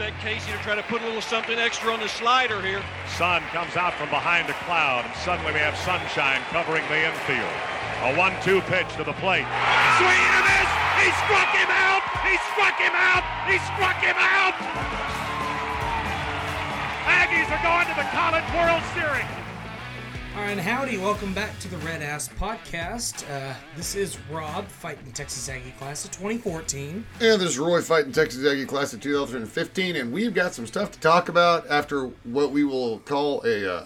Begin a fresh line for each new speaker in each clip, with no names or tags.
expect Casey to try to put a little something extra on the slider here.
Sun comes out from behind a cloud, and suddenly we have sunshine covering the infield. A one-two pitch to the plate. Swing and a miss! He struck him out! He struck him out! He struck him out! Aggies are going to the College World Series.
All right, howdy. Welcome back to the Red Ass Podcast. Uh, this is Rob fighting Texas Aggie class of 2014.
And this is Roy fighting Texas Aggie class of 2015, and we've got some stuff to talk about after what we will call a uh,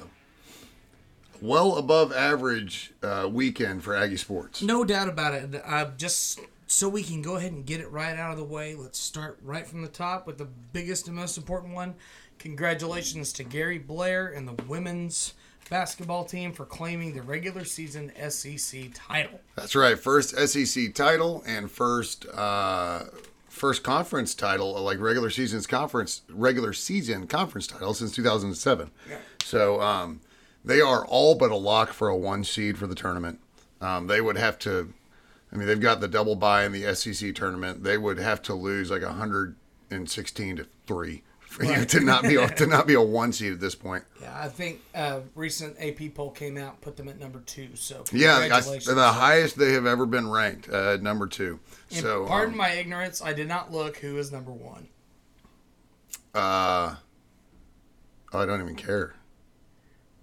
well above average uh, weekend for Aggie sports.
No doubt about it. Uh, just so we can go ahead and get it right out of the way, let's start right from the top with the biggest and most important one. Congratulations to Gary Blair and the women's basketball team for claiming the regular season SEC title.
That's right, first SEC title and first uh, first conference title, like regular season's conference regular season conference title since 2007.
Yeah.
So um, they are all but a lock for a one seed for the tournament. Um, they would have to. I mean, they've got the double bye in the SEC tournament. They would have to lose like 116 to three for you to not be a, to not be a one seed at this point.
Yeah, I think uh, recent AP poll came out, put them at number two. So
Yeah, I, the highest they have ever been ranked, uh, number two.
And
So,
pardon
um,
my ignorance, I did not look who is number one.
uh, oh, I don't even care.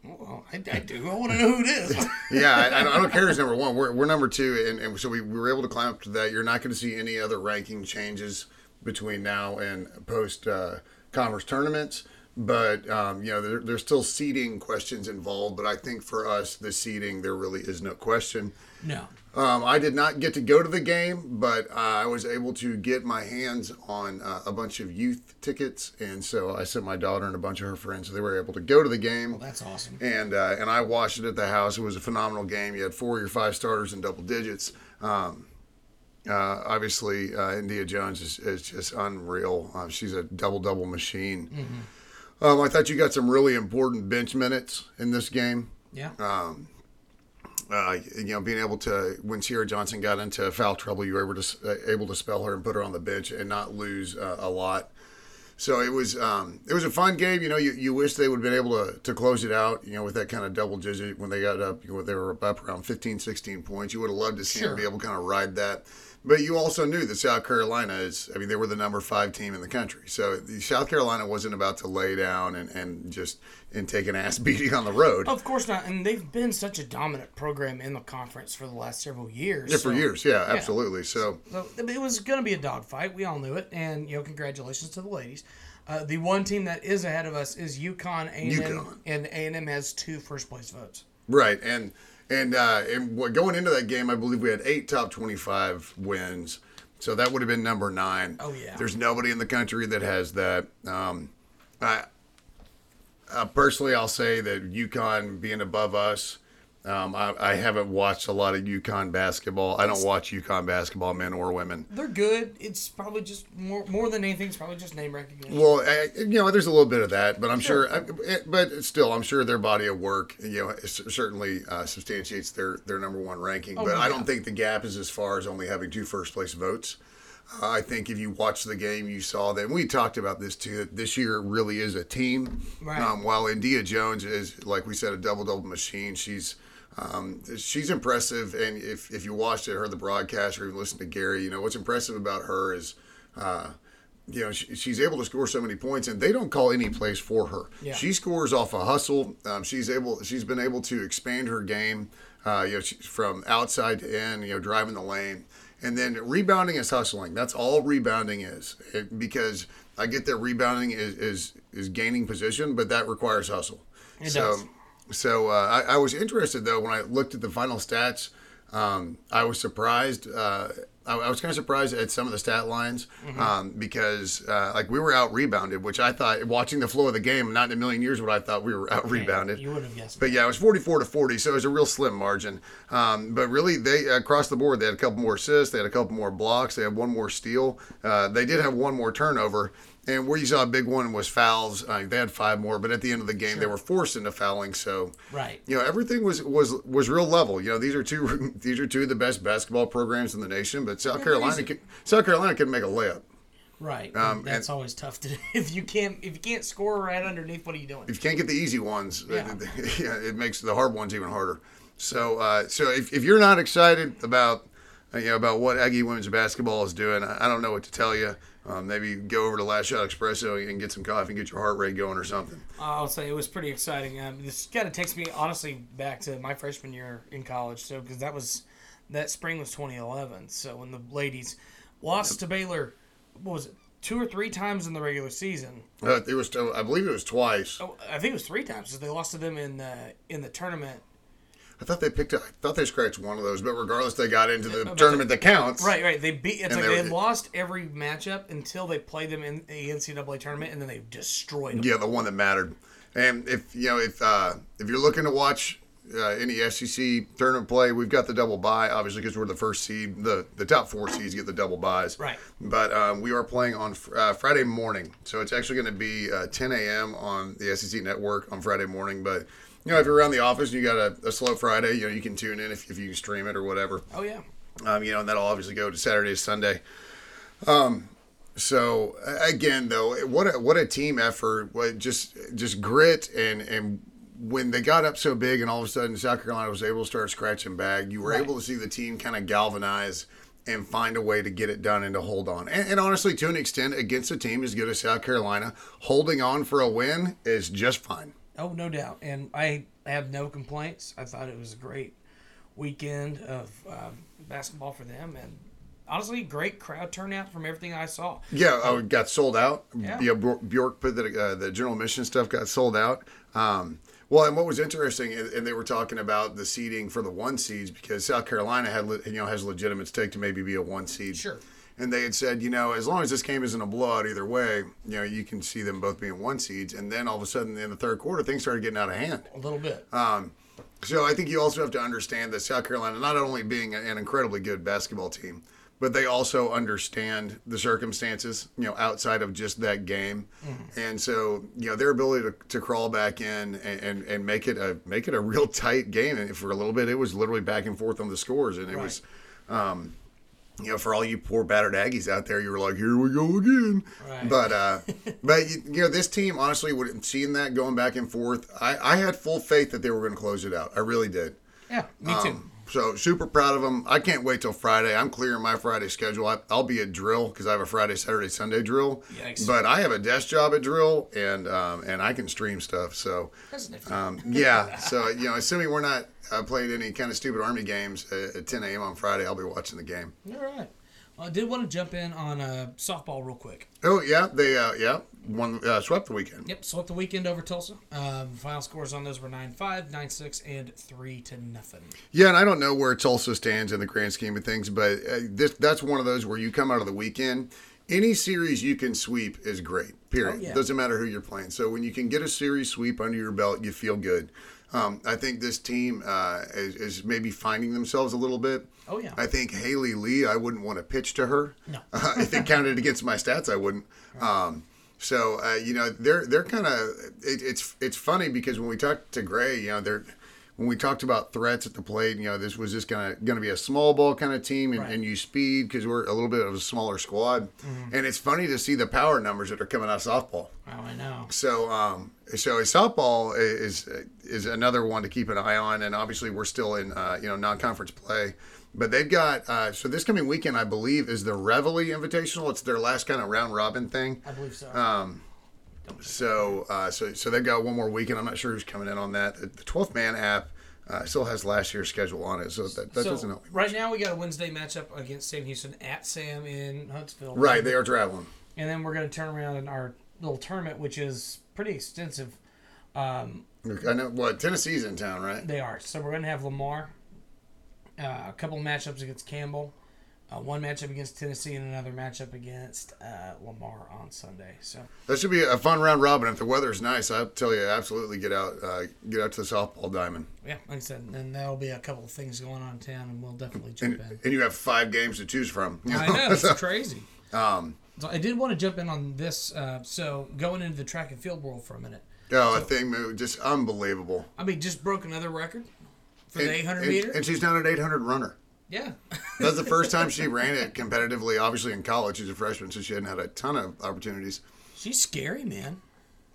Well, I, I do. I want to know who it is.
Yeah, I, I don't- I don't care who's number one. We're, we're number two, and, and so we, we were able to climb up to that. You're not going to see any other ranking changes between now and post uh, conference tournaments. But um, you know, there, there's still seeding questions involved. But I think for us, the seeding there really is no question.
no.
Um, I did not get to go to the game, but uh, I was able to get my hands on uh, a bunch of youth tickets, and so I sent my daughter and a bunch of her friends. So they were able to go to the game.
Well, that's awesome.
and uh, and I watched it at the house. It was a phenomenal game. You had four or five starters in double digits. Um, uh, obviously, uh, N'dea Jones is, is just unreal. Uh, she's a double double machine. Um, I thought you got some really important bench minutes in this game.
Yeah.
Uh, you know, being able to when Ciera Johnson got into foul trouble, you were able to uh, able to spell her and put her on the bench and not lose uh, a lot. So it was um, it was a fun game. You know, you, you wish they would have been able to, to close it out. You know, with that kind of double digit when they got up, you know, they were up around 15, 16 points. You would have loved to see
Sure.
them be able to kind of ride that. But you also knew that South Carolina is. I mean, they were the number five team in the country. So South Carolina wasn't about to lay down and, and just and take an ass beating on the road.
Of course not. And they've been such a dominant program in the conference for the last several years.
Yeah, for
so-
years. Yeah, absolutely. So
So it was going to be a dogfight. We all knew it. And, you know, congratulations to the ladies. Uh, the one team that is ahead of us is UConn, A&M,
UConn.
and A&M has two first place votes.
Right, and and uh, and going into that game, I believe we had eight top twenty-five wins, so that would have been number nine.
Oh, yeah.
There's nobody in the country that has that. Um, I uh, personally, I'll say that UConn being above us. Um, I, I haven't watched a lot of UConn basketball. I don't watch UConn basketball, men or women.
They're good. It's probably just more more than anything. It's probably just name recognition.
Well, I, you know, there's a little bit of that, but I'm sure, I, but still, I'm sure their body of work, you know, certainly uh, substantiates their their number one ranking. but I don't think the gap is as far as only having two first place votes. Uh, I think if you watched the game, you saw that. And we talked about this too. That this year really is a team.
Right.
Um, while N'dea Jones is, like we said, a double double machine. She's um, she's impressive, and if if you watched it, heard the broadcast, or even listened to Gary, you know what's impressive about her is. Uh, you know, she, she's able to score so many points, and they don't call any plays for her.
Yeah.
She scores off a hustle. Um, she's able. She's been able to expand her game. Uh, you know, she, from outside to in. You know, driving the lane, and then rebounding is hustling. That's all rebounding is. It, because I get that rebounding is is is gaining position, but that requires hustle.
It
so,
does.
So uh, I, I was interested though when I looked at the final stats. Um, I was surprised. Uh, I, I was kind of surprised at some of the stat lines
Mm-hmm.
um, because, uh, like, we were out rebounded, which I thought, watching the flow of the game, not in a million years would I thought we were out rebounded.
You would have guessed.
But yeah, it was 44 to 40, so it was a real slim margin. Um, but really, they across the board, they had a couple more assists, they had a couple more blocks, they had one more steal. Uh, they did have one more turnover. And where you saw a big one was fouls. Uh, they had five more, but at the end of the game, they were forced into fouling. So,
Right.
you know, everything was was was real level. You know, these are two these are two of the best basketball programs in the nation. But South Carolina, South Carolina couldn't make a layup.
Right.
Um,
that's
and-
always tough to do. If you can't if you can't score right underneath, what are you doing?
if you can't get the easy ones,
Yeah.
yeah, it makes the hard ones even harder. So, uh, so if, if you're not excited about you know about what Aggie women's basketball is doing, I don't know what to tell you. Um, maybe go over to Last Shot Espresso and get some coffee and get your heart rate going or something.
I'll say it was pretty exciting. Um, this kind of takes me honestly back to my freshman year in college. So because that was that spring was 2011. So when the ladies lost to Baylor, what was it? Two or three times in the regular season.
Uh, it was, I believe it was twice.
Oh, I think it was three times because they lost to them in the in the tournament.
I thought they picked. up- I thought they scratched one of those, but regardless, they got into the
but
tournament that counts.
Right, right. They beat. It's like
they
they,
were-
lost every matchup until they played them in the NCAA tournament, and then they destroyed them.
Yeah, the one that mattered. And if you know if uh, if you're looking to watch uh, any SEC tournament play, we've got the double bye, obviously because we're the first seed. The the top four seeds get the double byes.
Right.
But um, we are playing on fr- uh, Friday morning, so it's actually going to be uh, 10 a.m. on the SEC network on Friday morning. But you know, if you're around the office and you got a, a slow Friday, you know, you can tune in if, if you can stream it or whatever.
Oh yeah.
Um, you know, and that'll obviously go to Saturday, Sunday. Um, so again, though, what a, what a team effort! What just just grit and and when they got up so big, and all of a sudden South Carolina was able to start scratching back. you were
Right.
able to see the team kind of galvanize and find a way to get it done and to hold on. And, and honestly, to an extent, against a team as good as South Carolina, holding on for a win is just fine.
Oh, no doubt. And I have no complaints. I thought it was a great weekend of um, basketball for them. And honestly, great crowd turnout from everything I saw.
Yeah, oh, it got sold out.
Yeah.
Yeah, Bjork put the uh, the general mission stuff got sold out. Um, well, and what was interesting, and and they were talking about the seeding for the one seeds because South Carolina had you know has legitimate stake to maybe be a one seed.
Sure.
And they had said, you know, as long as this game isn't a blowout either way, you know, you can see them both being one seeds. And then all of a sudden in the third quarter, things started getting out of hand.
A little bit.
Um, so I think you also have to understand that South Carolina, not only being an incredibly good basketball team, but they also understand the circumstances, you know, outside of just that game, and so you know their ability to, to crawl back in and, and, and make it a make it a real tight game. And for a little bit, it was literally back and forth on the scores, and it was. Um, you know, for all you poor battered Aggies out there, you were like, "Here we go again."
Right.
But, uh, but you, you know, this team honestly, seeing that going back and forth, I, I had full faith that they were going to close it out. I really did.
yeah, me too.
So super proud of them. I can't wait till Friday. I'm clearing my Friday schedule. I, I'll be at drill because I have a Friday, Saturday, Sunday drill.
Yikes.
But I have a desk job at drill, and um, and I can stream stuff. So um, yeah. So you know, assuming we're not uh, playing any kind of stupid Army games uh, at 10 a.m. on Friday, I'll be watching the game.
All right. Well, I did want to jump in on uh, softball real quick.
Oh yeah, they uh, yeah won uh, swept the weekend.
Yep, swept the weekend over Tulsa. Um, final scores on those were 9 5, 9 6, and 3 to nothing.
Yeah, and I don't know where Tulsa stands in the grand scheme of things, but uh, this that's one of those where you come out of the weekend. Any series you can sweep is great. Period.
Oh, yeah.
Doesn't matter who you're playing. So when you can get a series sweep under your belt, you feel good. Um, I think this team uh, is, is maybe finding themselves a little bit.
Oh, yeah.
I think Haley Lee. I wouldn't want to pitch to her.
No.
Uh, if it counted against my stats, I wouldn't. Um, so uh, you know they're they're kind of it, it's it's funny because when we talked to Gray, you know they're when we talked about threats at the plate, you know this was just gonna gonna be a small ball kind of team and,
Right.
and use speed because we're a little bit of a smaller squad, and it's funny to see the power numbers that are coming out of softball.
Oh, I know.
So, um, so softball is is another one to keep an eye on, and obviously we're still in uh, you know non-conference play, but they've got uh, so this coming weekend I believe is the Reveille Invitational. It's their last kind of round robin thing.
I believe so.
Um, so, uh, so so they've got one more weekend. I'm not sure who's coming in on that. The 12th Man app uh, still has last year's schedule on it, so that, that
so,
doesn't help.
right now, we got a Wednesday matchup against Sam Houston at Sam in Huntsville.
Right, they are traveling.
And then we're going to turn around in our little tournament, which is pretty extensive. Um,
I know what Tennessee's in town, right?
They are. So we're going to have Lamar, uh, a couple of matchups against Campbell, uh, one matchup against Tennessee, and another matchup against uh, Lamar on Sunday. So
That should be a fun round robin. If the weather's nice, I'll tell you, absolutely get out, uh, get out to the softball diamond.
yeah, like I said, and there'll be a couple of things going on in town, and we'll definitely jump
And,
in.
and you have five games to choose from.
I know it's
So,
crazy.
um,
So I did want to jump in on this. Uh, so going into the track and field world for a minute.
oh, Athing just unbelievable.
I mean, just broke another record for the
And-
800
and-
meter.
and she's not an 800 runner.
Yeah.
That's the first time she ran it competitively. Obviously, in college, she's a freshman, so she hadn't had a ton of opportunities.
She's scary, man.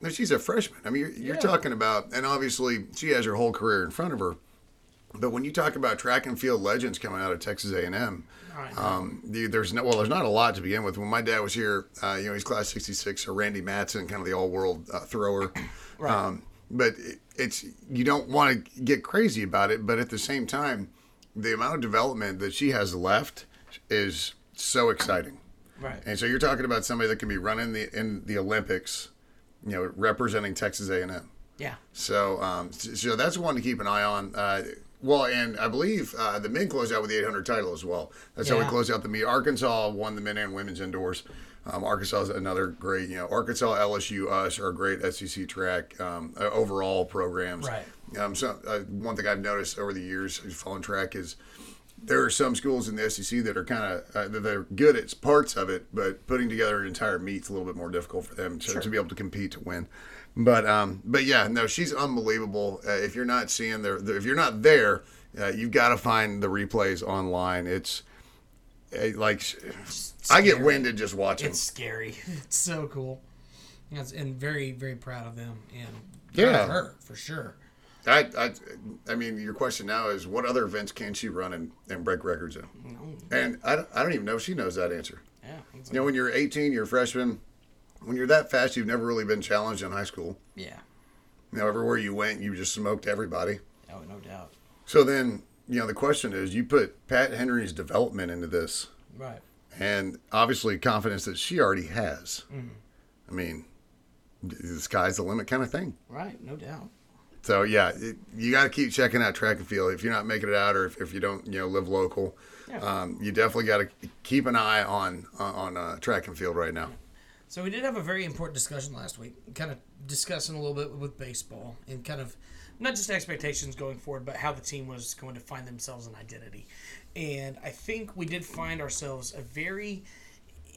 No, she's a freshman. I mean, you're, you're
Yeah.
talking about, and obviously, she has her whole career in front of her. But when you talk about track and field legends coming out of Texas A&M, um, the, there's no well, there's not a lot to begin with. When my dad was here, uh, you know, he's class '66, so Randy Matson, kind of the all-world uh, thrower.
Right.
Um, but it, it's you don't want to get crazy about it, but at the same time, the amount of development that she has left is so exciting.
Right.
And so you're talking about somebody that can be running the in the Olympics, you know, representing Texas A&M.
Yeah.
So, um, so that's one to keep an eye on. Uh, well, and I believe uh, the men closed out with the 800 title as well. That's how we
Yeah.
closed out the meet. Arkansas won the men and women's indoors. Um, Arkansas is another great, you know, Arkansas, LSU, us are great SEC track um, uh, overall programs.
Right.
Um, so uh, one thing I've noticed over the years following track is there are some schools in the SEC that are kind of uh, that they're good at parts of it, but putting together an entire meet's a little bit more difficult for them to, to be able to compete to win. But um, but yeah, no, she's unbelievable. Uh, if you're not seeing there, the if you're not there, uh, you've got to find the replays online. It's uh, like I get winded just watching.
It's scary. It's so cool. And very, very proud of them and
Yeah.
her for sure.
I, I, I mean, your question now is what other events can she run and, and break records in? Mm-hmm. And I, don't- I don't even know if she knows that answer.
Yeah. it's
You know, when you're 18, you're a freshman. When you're that fast, you've never really been challenged in high school.
yeah.
You know, everywhere you went, you just smoked everybody.
Oh, no doubt.
So then, you know, the question is, you put Pat Henry's development into this,
Right.
And obviously confidence that she already has. I mean, the sky's the limit kind of thing.
Right. No doubt.
So yeah, it, you got to keep checking out track and field. If you're not making it out, or if, if you don't, you know, live local,
Yeah.
um, you definitely got to keep an eye on on uh, track and field right now.
So we did have a very important discussion last week, kind of discussing a little bit with baseball and kind of not just expectations going forward, but how the team was going to find themselves an identity. And I think we did find ourselves a very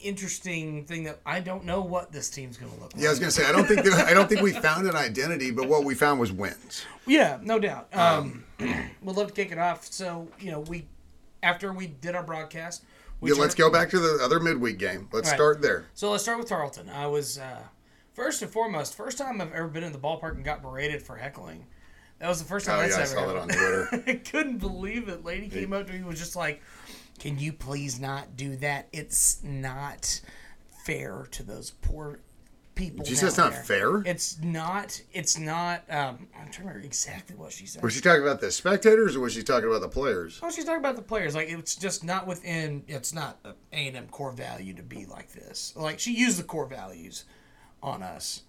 interesting thing that I don't know what this team's going to look like.
Yeah, I was gonna say I don't think I don't think we found an identity, but what we found was wins.
Yeah, no doubt. Um, we'd love to kick it off. So you know, we after we did our broadcast, we
Yeah, let's go back to the other midweek game. Let's
Right.
start there.
So let's start with Tarleton. I was uh, first and foremost, first time I've ever been in the ballpark and got berated for heckling. That was the first time
Oh
that's
yeah, I
ever
saw that on Twitter.
I couldn't believe it. Lady came up to me and was just like, "Can you please not do that? It's not fair to those poor people."
She said it's not
there."
fair?
It's not. It's not. Um, I'm trying to remember exactly what she said.
Was she talking about the spectators or was she talking about the players?
Oh, she's talking about the players. Like it's just not within. It's not a and M core value to be like this. Like she used the core values on us,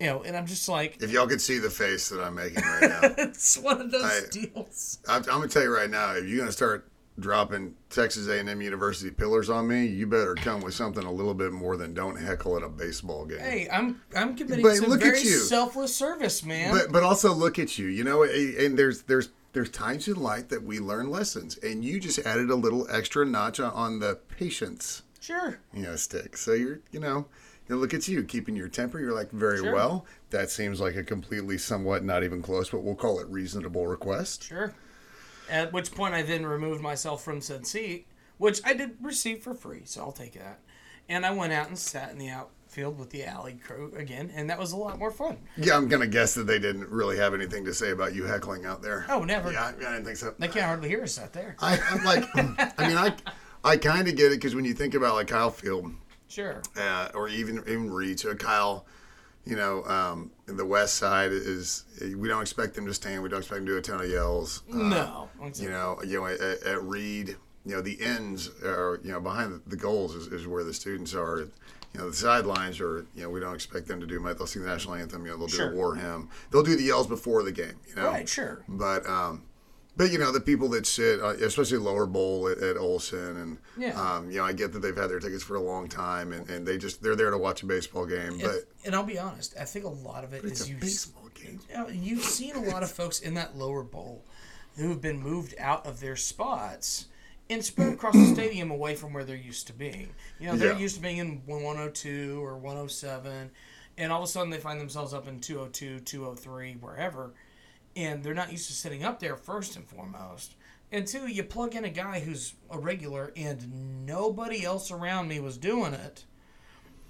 you know. And I'm just like,
If y'all could see the face that I'm making right now,
it's one of those
I-
deals.
I'm, I'm gonna tell you right now, if you're gonna start dropping Texas A&M University pillars on me, you better come with something a little bit more than don't heckle at a baseball game.
Hey, I'm I'm committing
But
some
look at you.
selfless service, man.
But but also look at you, you know, and there's there's there's times in life that we learn lessons, and you just added a little extra notch on- on the patience,
sure.
you know, stick. So you're you know. You look at you keeping your temper. You're like very
Sure.
well. That seems like a completely, somewhat, not even close, but we'll call it reasonable request.
Sure. At which point I then removed myself from said seat, which I did receive for free, so I'll take that. And I went out and sat in the outfield with the alley crew again, and that was a lot more fun.
Yeah, I'm gonna guess that they didn't really have anything to say about you heckling out there.
Oh, never.
Yeah, I, I didn't think so.
They can't hardly hear us out there.
I, I'm like, I mean, I, I kind of get it because when you think about like Kyle Field,
Sure.
uh, or even even Reed, so Kyle, you know, um, the West Side is we don't expect them to stand. We don't expect them to do a ton of yells. Uh,
No.
You know, you know, at, at Reed, you know, the ends are you know behind the, the goals is, is where the students are. You know, the sidelines are. You know, we don't expect them to do much. They'll sing the national anthem. You know, they'll do
Sure.
a war hymn. They'll do the yells before the game. You know,
Right, sure.
but um, but you know the people that sit, uh, especially lower bowl at, at Olsen, and
Yeah.
um, you know I get that they've had their tickets for a long time, and, and they just they're there to watch a baseball game. But
and I'll be honest, I think a lot of it is you.
baseball game.
you know, You've seen a lot of folks in that lower bowl who have been moved out of their spots and spread across the stadium away from where they're used to being. You know, they're
Yeah.
used to being in 102 or 107, and all of a sudden they find themselves up in 202, 203, wherever, and they're not used to sitting up there first and foremost. And two, you plug in a guy who's a regular, and nobody else around me was doing it.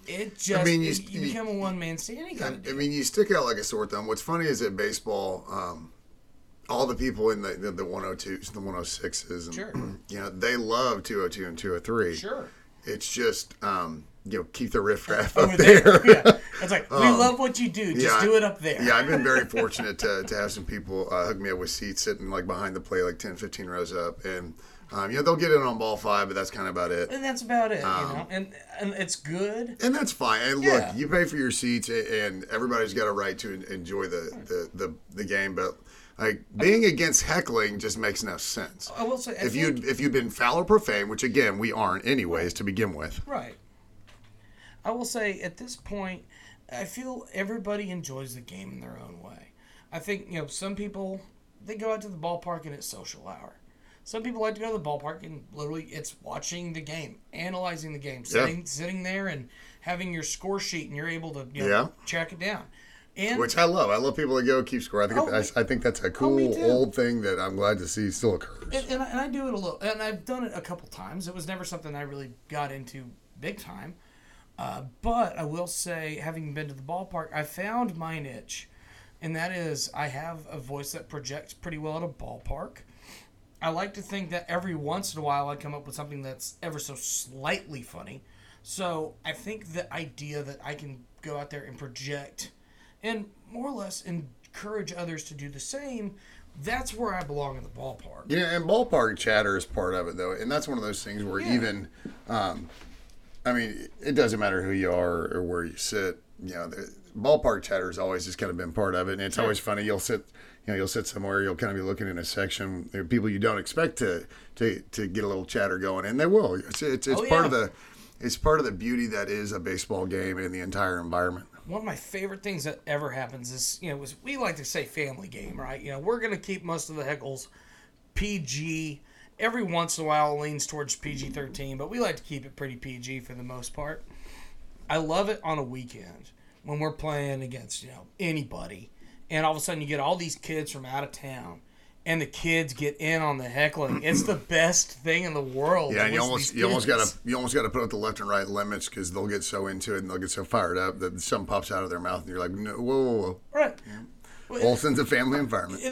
It just I
mean, you-
you,
you-
become a one man stand. You
I, I mean, you stick out like a sore thumb. What's funny is that baseball, um, all the people in the the, the 102s, the 106s, and
Sure.
you know they love 202 and 203.
it. sure.
It's just um, you know keep the riffraff
Over
up there.
yeah. It's like we love what you do. Just
yeah,
do it up there.
Yeah, I've been very fortunate to, to have some people uh, hook me up with seats sitting like behind the play, like 10, 15 rows up, and um, you know they'll get in on ball five, but that's kind of about it.
And that's about it,
Um,
you know. And and it's good.
And that's fine. And look,
Yeah.
you pay for your seats, and everybody's got a right to enjoy the, the, the, the game. But like being against heckling just makes no sense.
I will say, I
if you if you've been foul or profane, which again we aren't anyways to begin with.
Right. I will say at this point, I feel everybody enjoys the game in their own way. I think you know some people they go out to the ballpark and it's social hour. Some people like to go to the ballpark and literally it's watching the game, analyzing the game, sitting sitting there and having your score sheet and you're able to you know,
Yeah.
check it down. And
Which I love. I love people that go keep score. I think
Oh,
I, I think that's a
oh,
cool
too.
old thing that I'm glad to see still occurs.
and, and, I, and I do it a little, and I've done it a couple times. It was never something I really got into big time. Uh, but I will say, having been to the ballpark, I found my niche, and that is I have a voice that projects pretty well at a ballpark. I like to think that every once in a while I come up with something that's ever so slightly funny. So I think the idea that I can go out there and project and more or less encourage others to do the same, that's where I belong in the ballpark.
Yeah, and ballpark chatter is part of it, though, and that's one of those things where
Yeah.
even, um, I mean, it doesn't matter who you are or where you sit. You know, the ballpark chatter has always just kind of been part of it, and it's always funny. You'll sit, you know, you'll sit somewhere, you'll kind of be looking in a section, there are people you don't expect to to to get a little chatter going, and they will. It's it's, it's
Oh,
part of the it's part of the beauty that is a baseball game and the entire environment.
one of my favorite things that ever happens is you know was we like to say family game right you know we're gonna keep most of the heckles pg every once in a while leans towards pg-13 but we like to keep it pretty pg for the most part. I love it on a weekend when we're playing against you know anybody and all of a sudden you get all these kids from out of town and the kids get in on the heckling. It's the best thing in the world
Yeah, and you almost you almost got to you almost got to put up the left and right limits because they'll get so into it and they'll get so fired up that something pops out of their mouth and you're like, no, whoa, whoa, whoa.
right
Sense of family environment.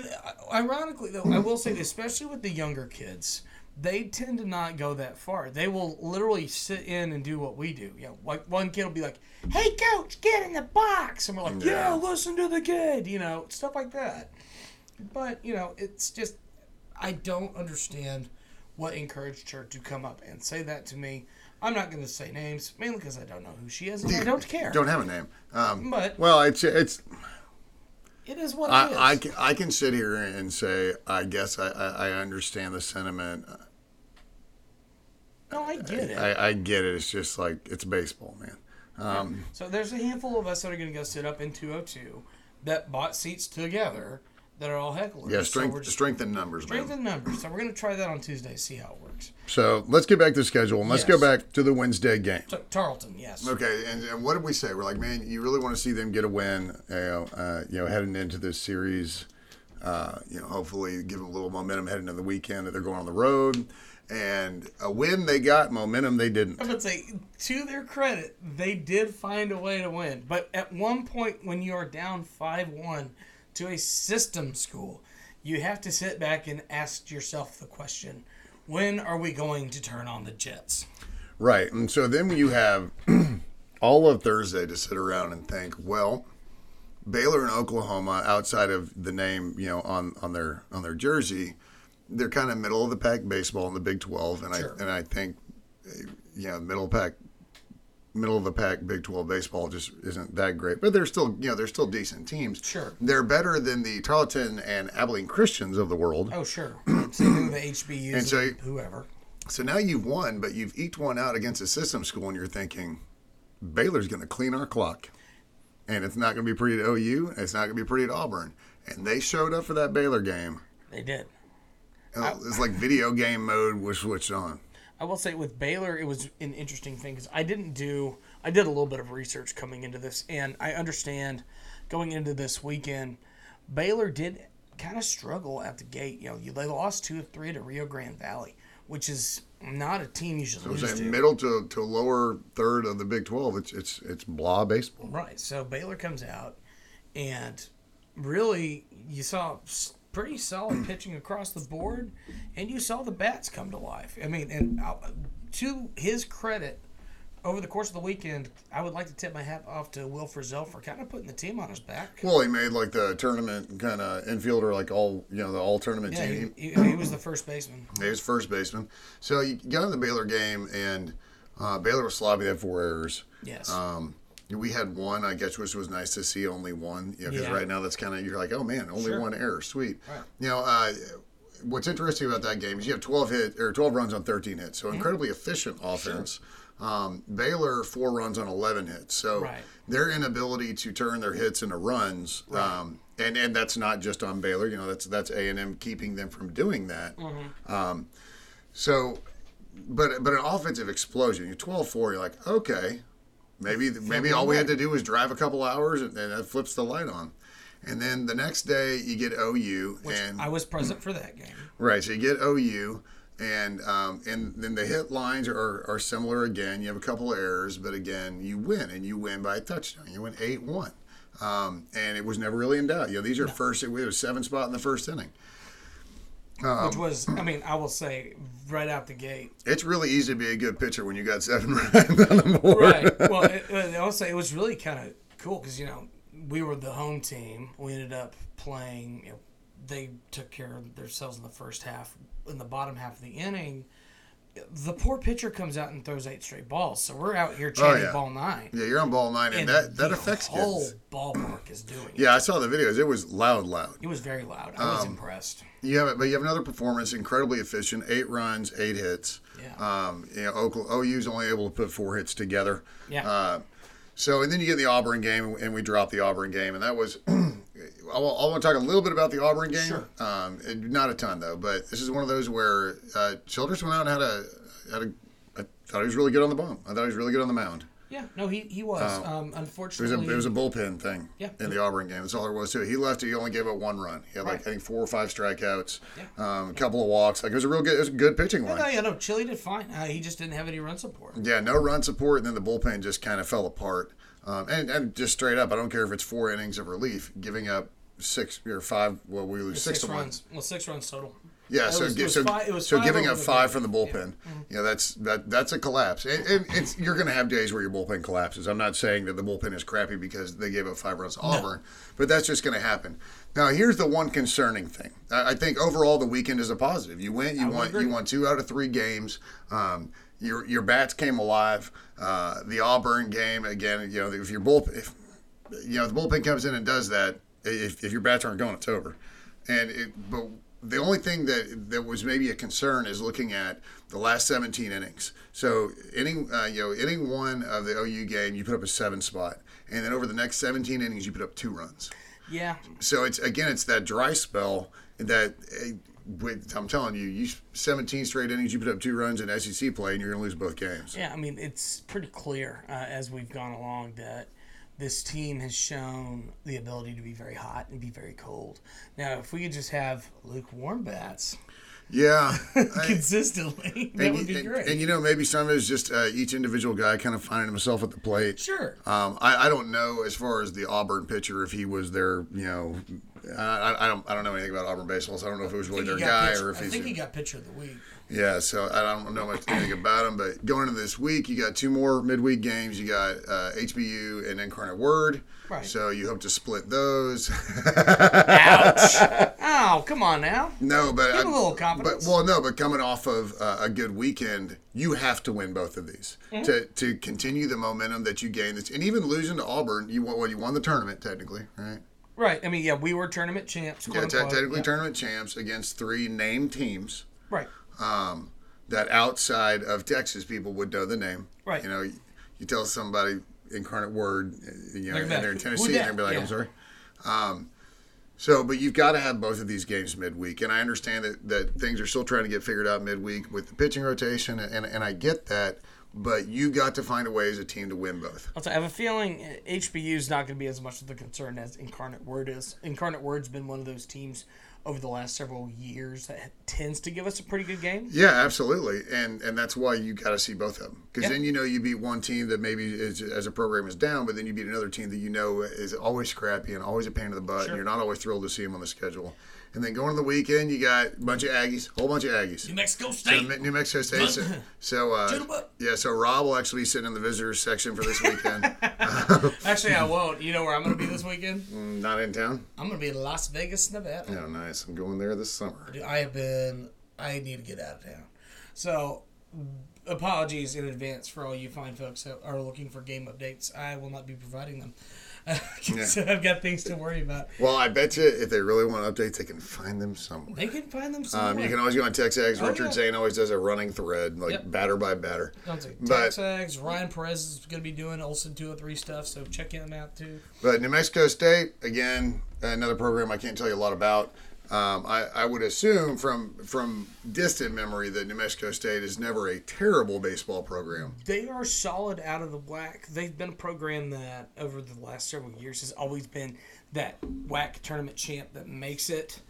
Ironically, though, I will say, this, especially with the younger kids, they tend to not go that far. They will literally sit in and do what we do. You know, like one kid will be like, "Hey, coach, get in the box," and we're like, "Yeah,
Yeah.
listen to the kid," you know, stuff like that. But you know, it's just I don't understand what encouraged her to come up and say that to me. I'm not going to say names, mainly because I don't know who she is and I don't care.
Don't have a name. Um,
But-
well, it's it's
It is what it is.
I, I, can, I can sit here and say I guess I, I, I understand the sentiment.
no, I get it.
I, I get it. It's just like it's baseball, man. Um,
So there's a handful of us that are going to go sit up in 202 that bought seats together that are all hecklers.
yeah, strength
just
strength in numbers,
strength
man.
in numbers. So we're going to try that on Tuesday, see how it works.
So let's get back to the schedule and let's
Yes.
go back to the Wednesday game.
So Tarleton, yes.
Okay, and, and what did we say? We're like, man, you really want to see them get a win, you know, uh, you know heading into this series. Uh, you know, hopefully give them a little momentum heading into the weekend that they're going on the road. And a win they got, momentum they didn't.
I would say, to their credit, they did find a way to win. But at one point, when you are down 5 1 to a system school, you have to sit back and ask yourself the question when are we going to turn on the Jets?
Right. And so then you have all of Thursday to sit around and think, well, Baylor and Oklahoma, outside of the name, you know, on, on their on their jersey, they're kind of middle of the pack baseball in the Big Twelve, and
Sure.
I and I think, uh, you know, middle pack, middle of the pack Big Twelve baseball just isn't that great, but they're still, you know, they're still decent teams.
Sure.
they're better than the Tarleton and Abilene Christians of the world.
Oh, sure. Same thing with the HBUs
And
and,
so-
whoever.
So now you've won, but you've eked one out against a system school, and you're thinking Baylor's going to clean our clock, and it's not going to be pretty at OU, and it's not going to be pretty at Auburn. And they showed up for that Baylor game.
They did.
And It's like video game mode was switched on.
I will say with Baylor, it was an interesting thing because I didn't do. I did a little bit of research coming into this, and I understand going into this weekend, Baylor did kind of struggle at the gate. You know, you, they lost two or three to Rio Grande Valley, which is not a team you should
I'm
lose to.
middle to, to lower third of the Big Twelve. It's it's it's blah baseball.
Right. So Baylor comes out, and really, you saw pretty solid pitching across the board, and you saw the bats come to life. I mean, and uh, to his credit, over the course of the weekend, I would like to tip my hat off to Will Frizzell for kind of putting the team on his back.
Well, he made like the tournament kind of infielder, like all you know, the all tournament
Yeah,
team.
he, he, he was the first baseman.
He was first baseman. So you got in the Baylor game, and uh, Baylor was sloppy. They had four errors.
Yes.
Um, we had one, I guess, which was nice to see. Only one, because
Yeah.
right now that's kind of you're like, oh man, only
Sure.
one error, sweet.
Right.
You know, uh, what's interesting about that game is you have 12 hit or 12 runs on 13 hits, so incredibly efficient offense. Um, Baylor four runs on 11 hits, so
Right.
their inability to turn their hits into runs, um, and and that's not just on Baylor. You know, that's that's A and M keeping them from doing that.
Mm-hmm.
Um, so, but but an offensive explosion. You're 12-4. You're like, okay, maybe maybe all we had to do was drive a couple hours, and, and that flips the light on. And then the next day you get OU, and
I was present for that game.
right, so you get OU, and um, and then the hit lines are, are similar again. You have a couple of errors, but again you win, and you win by a touchdown. You win eight one. Um, and it was never really in doubt. You know, these are first. We had a seven spot in the first inning. Um,
Which was, I mean, I will say right out the gate.
It's really easy to be a good pitcher when you got seven runs on the board.
Right. Well, it, it, I will say it was really kind of cool because, you know, we were the home team. We ended up playing, you know, they took care of themselves in the first half. In the bottom half of the inning, the poor pitcher comes out and throws eight straight balls. So we're out here chanting
Oh, yeah.
ball nine.
Yeah, you're on ball nine, and,
And
that that
the
affects
whole
kids.
ballpark is doing it.
Yeah, I saw the videos. It was loud, loud.
It was very loud. I
Um,
was impressed.
You have it, but you have another performance, incredibly efficient. Eight runs, eight hits.
Yeah.
Um, you know, Oklahoma, OU's only able to put four hits together.
Yeah.
Uh, so, and then you get the Auburn game, and we dropped the Auburn game, and that was. I want to talk a little bit about the Auburn game.
Sure.
Um, not a ton though, but this is one of those where uh, Childress went out and had a had a. I thought he was really good on the bump. I thought he was really good on the mound.
Yeah. No, he, he was. um,
uh, It was
unfortunately.
a it was a bullpen thing.
Yeah.
In the Auburn game, that's all there was to it. He left. He only gave up one run. He had like
Right.
I think four or five strikeouts.
Yeah.
Um, a couple of walks. Like it was a real good. It was a good pitching
no,
line.
yeah, no, Chile did fine. Uh, he just didn't have any run support.
Yeah, no run support, and then the bullpen just kind of fell apart. Um, and, and just straight up, I don't care if it's four innings of relief, giving up six or five. Well, we lose six,
Six,
to one.
runs. Well, six runs total.
Yeah,
It
so
was- it was
so,
five-
so giving up five from the bullpen, you know, that's that that's a collapse. And, and it's you're going to have days where your bullpen collapses. I'm not saying that the bullpen is crappy because they gave up five runs to Auburn, but that's just going to happen. Now, here's the one concerning thing. I, I think overall the weekend is a positive. You went, you
would
won,
agree.
you won two out of three games. Um, your your bats came alive. Uh, the Auburn game again. You know, if your bullpen, if you know, the bullpen comes in and does that, if, if your bats aren't going, it's over. And it, but the only thing that that was maybe a concern is looking at the last 17 innings. So inning, uh, you know, inning one of the OU game, you put up a seven spot, and then over the next 17 innings, you put up two runs.
Yeah.
So it's again, it's that dry spell that. eh, with, I'm telling you, you 17 straight innings, you put up two runs in SEC play, and you're going to lose both games.
Yeah, I mean, it's pretty clear uh, as we've gone along that this team has shown the ability to be very hot and be very cold. Now, if we could just have lukewarm bats
Yeah, I-
consistently, that
and,
would be
and-
great.
and, you know, maybe some of it is just uh, each individual guy kind of finding himself at the plate.
sure.
Um, I, I don't know as far as the Auburn pitcher if he was their, you know, I, I- I don't I don't know anything about Auburn baseball, so I don't know if it was really
I
their
think he got
guy
pitcher-
or if
I
he's
think he got pitcher of the week.
yeah. So I don't know much anything about him, but going into this week, you got two more midweek games. You got uh, HBU and Incarnate Word.
Right.
So you hope to split those.
Ouch! oh, come on now.
no, but
Give him a little
But well, no, but coming off of uh, a good weekend, you have to win both of these
Mm-hmm.
to to continue the momentum that you gained. And even losing to Auburn, you won. Well, you won the tournament technically, right?
Right. I mean, yeah, we were tournament champs.
Yeah, te- technically
Yeah.
tournament champs against three named teams
Right.
um, that outside of Texas people would know the name.
Right.
You know, you, you tell somebody Incarnate Word, you know,
They're
and they're in Tennessee, and they'll be like,
Yeah.
I'm sorry. Um, so, but you've got to have both of these games midweek, and I understand that, that things are still trying to get figured out midweek with the pitching rotation, and, and I get that. But you got to find a way as a team to win both.
Also, I have a feeling HBU is not going to be as much of the concern as Incarnate Word is. Incarnate Word's been one of those teams over the last several years that tends to give us a pretty good game.
Yeah, absolutely, and and that's why you got to see both of them because
Yeah.
then you know you beat one team that maybe is as a program is down, but then you beat another team that you know is always scrappy and always a pain in the butt,
Sure.
and you're not always thrilled to see them on the schedule. And then going to the weekend, you got a bunch of Aggies, whole bunch of Aggies.
New Mexico State.
Mi- New Mexico State. So, so uh, yeah, so Rob will actually be sitting in the visitors section for this weekend.
Actually, I won't. You know where I'm going to be this weekend?
not in town.
I'm going to be in Las Vegas, Nevada.
Oh, nice. I'm going there this summer.
Dude, I have been. I need to get out of town. So, apologies in advance for all you fine folks that are looking for game updates. I will not be providing them. so I've got things to worry about.
Well, I bet you if they really want updates, they can find them somewhere.
They can find them somewhere.
Um, you can always go on TexAgs.
Oh,
Richard
yeah.
Zane always does a running thread, like
Yep.
batter by batter.
Don't say
But-
Texags. Ryan Perez is going to be doing Olsen 203 stuff, so check him out too.
But New Mexico State, again, another program I can't tell you a lot about. Um, I, I would assume from from distant memory that New Mexico State is never a terrible baseball program.
They are solid out of the WAC. They've been a program that over the last several years has always been that WAC tournament champ that makes it.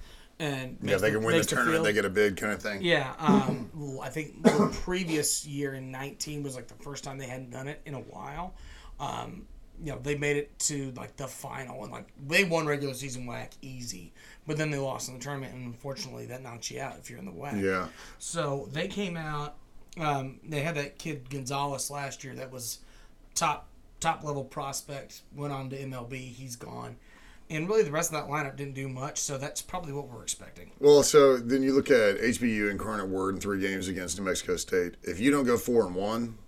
And
Yeah, they can win the tournament,
field.
they get a bid kind of thing.
Yeah, um, I think the previous year in 19 was like the first time they hadn't done it in a while. Um, you know, they made it to like the final and like they won regular season WAC easy, but then they lost in the tournament, and unfortunately that knocks you out if you're in the WAC.
Yeah.
So they came out. Um, they had that kid Gonzales last year that was top top level prospect. Went on to MLB. He's gone, and really the rest of that lineup didn't do much. So that's probably what we're expecting.
Well, so then you look at HBU Incarnate Word in three games against New Mexico State. If you don't go four and one,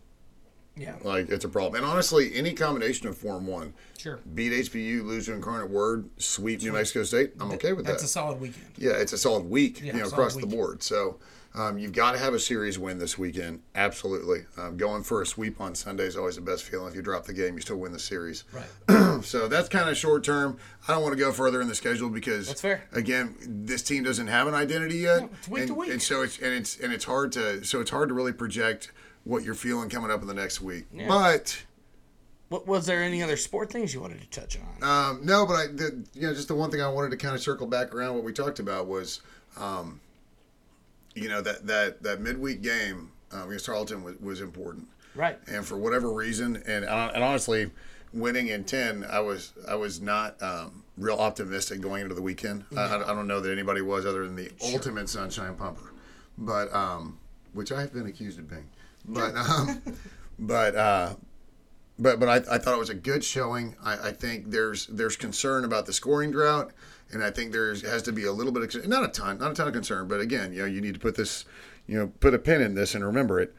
Yeah,
like it's a problem. And honestly, any combination of Form one,
sure.
beat HBU, lose to Incarnate Word, sweep New Mexico State, I'm okay with that.
That's a solid weekend.
Yeah, it's a solid week,
Yeah,
you know, across the board. So um, you've got to have a series win this weekend. Absolutely. Um, going for a sweep on Sunday is always the best feeling. If you drop the game, you still win the series.
Right.
So that's kind of short term. I don't want to go further in the schedule because
That's fair.
Again, this team doesn't have an identity yet.
it's week
and,
to week.
and so it's and it's and it's hard to so it's hard to really project what you're feeling coming up in the next week. But
What was there any other sport things you wanted to touch on?
um, no, but I, the, you know, just the one thing I wanted to kind of circle back around what we talked about was, um, you know, that that that midweek game um, against Tarleton was, was important,
right.
and for whatever reason, and and honestly, winning in ten, I was I was not um, real optimistic going into the weekend. I, I I don't know that anybody was other than the ultimate sunshine pumper, but um, which I have been accused of being, but um, but. Uh, but but I, I thought it was a good showing. I, I think there's there's concern about the scoring drought, and I think there's has to be a little bit of not a ton not a ton of concern, but again, you know, you need to put this, you know, put a pin in this and remember it.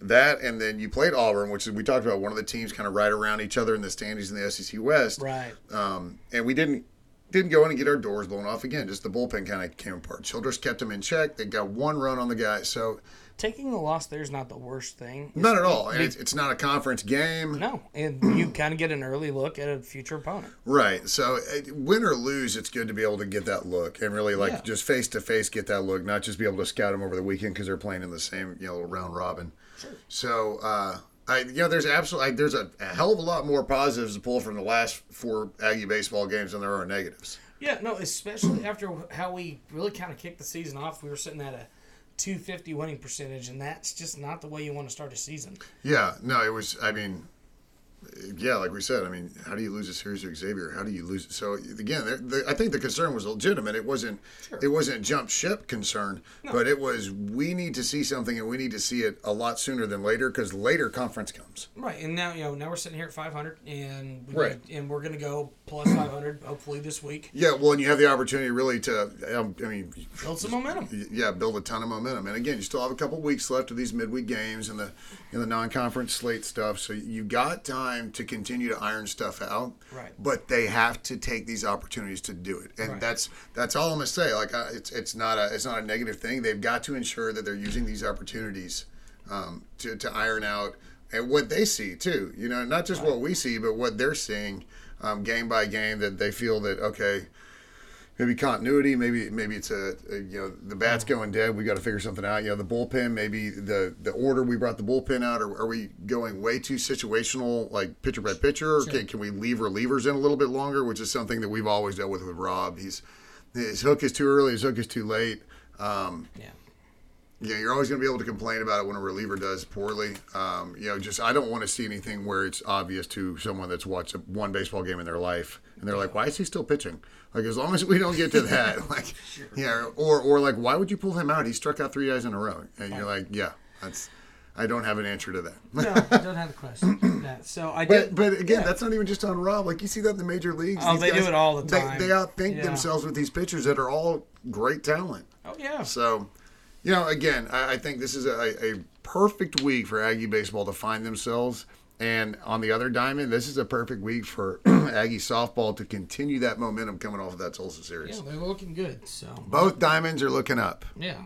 That and then you played Auburn, which is we talked about one of the teams kind of right around each other in the standings in the SEC West,
Right.
um, and we didn't didn't go in and get our doors blown off again. Just the bullpen kind of came apart. Childress kept them in check. They got one run on the guy, so
Taking the loss there is not the worst thing.
not at all. And it's, it's not a conference game.
No, and you kind of get an early look at a future opponent.
Right. So, uh, win or lose, it's good to be able to get that look and really like
Yeah.
just face to face get that look, not just be able to scout them over the weekend because they're playing in the same you know round robin. Sure. So, uh, I you know there's absolutely there's a, a hell of a lot more positives to pull from the last four Aggie baseball games than there are negatives.
Yeah, no, especially after how we really kind of kicked the season off. We were sitting at a 250 winning percentage, and that's just not the way you want to start a season.
Yeah. No, it was. I mean. Yeah, like we said, I mean, how do you lose a series to Xavier? How do you lose? So again, I think the concern was legitimate. It wasn't, it wasn't jump ship concern, but it was we need to see something and we need to see it a lot sooner than later because later conference comes.
Right, and now you know now we're sitting here at 500, and we
Right.
and we're gonna go plus 500 hopefully this week.
Yeah, well, and you have the opportunity really to, um, I mean,
Build some momentum.
yeah, build a ton of momentum. And again, you still have a couple weeks left of these midweek games and the and the non-conference slate stuff. So you got time to continue to iron stuff out.
Right.
But they have to take these opportunities to do it, and
Right.
that's that's all I'm gonna say. Like I, it's it's not a it's not a negative thing. They've got to ensure that they're using these opportunities um, to to iron out and what they see too. You know, not just what we see, but what they're seeing um, game by game. That they feel that okay maybe continuity. Maybe maybe it's a, a you know the bat's going dead. We got to figure something out. You know the bullpen. Maybe the the order we brought the bullpen out. Or are we going way too situational, like pitcher by pitcher? Or can, can we leave relievers in a little bit longer? Which is something that we've always dealt with with Rob. He's his hook is too early. His hook is too late. Um,
Yeah.
yeah, you're always going to be able to complain about it when a reliever does poorly. Um, you know, just I don't want to see anything where it's obvious to someone that's watched a, one baseball game in their life and they're like, "Why is he still pitching?" Like, as long as we don't get to that, like, yeah, or or like, why would you pull him out? He struck out three guys in a row, and you're like, yeah, that's. I don't have an answer to that.
No, I don't have a question. That. So I
But
did.
but again,
yeah.
that's not even just on Rob. Like you see that in the major leagues.
Oh,
These
they do it all the time.
They, they outthink
Yeah.
themselves with these pitchers that are all great talent.
Oh yeah.
So, you know, again, I, I think this is a, a perfect week for Aggie baseball to find themselves. And on the other diamond, this is a perfect week for Aggie softball to continue that momentum coming off of that Tulsa series.
Yeah, they're looking good. So
Both diamonds are looking up.
Yeah,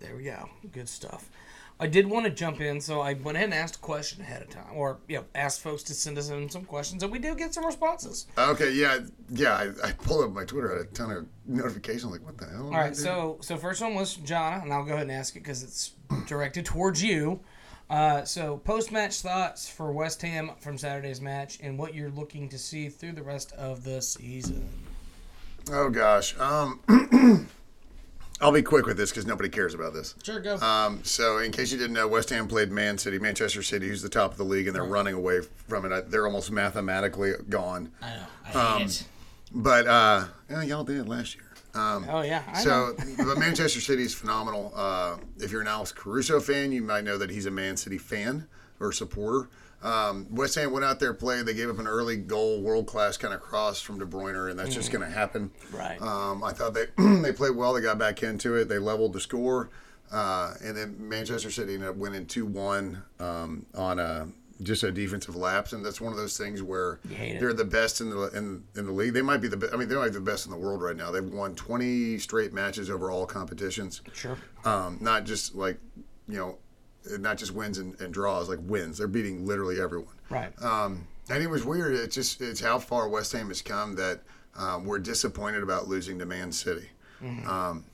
there we go. Good stuff. I did want to jump in, so I went ahead and asked a question ahead of time, or you know, asked folks to send us in some questions, and we do get some responses.
Okay, yeah, yeah. I, I pulled up my Twitter, I had a ton of notifications. Like, what the hell?
All right, so so first one was Jonna, and I'll go ahead and ask it because it's directed towards you. Uh, so post match thoughts for West Ham from Saturday's match, and what you're looking to see through the rest of the season.
Oh gosh. Um, I'll be quick with this because nobody cares about this.
Sure, go.
Um, so, in case you didn't know, West Ham played Man City, Manchester City, who's the top of the league, and they're running away from it. They're almost mathematically gone.
I know. I
um,
it.
But uh, yeah, y'all did last year. Um,
Oh yeah. I
so, but Manchester City is phenomenal. Uh, if you're an Alex Caruso fan, you might know that he's a Man City fan or supporter. Um, West Ham went out there, played. They gave up an early goal, world class kind of cross from De Bruyne, and that's just going to happen.
Right.
Um, I thought they they played well. They got back into it. They leveled the score, uh, and then Manchester City ended up winning two one um, on a just a defensive lapse, and that's one of those things where they're the best in the in, in the league. They might be the best. I mean, they might be the best in the world right now. They've won twenty straight matches over all competitions.
Sure.
Um, not just like you know, not just wins and, and draws, like wins. They're beating literally everyone.
Right.
Um, and it was weird. It's just it's how far West Ham has come that um, we're disappointed about losing to Man City. Um,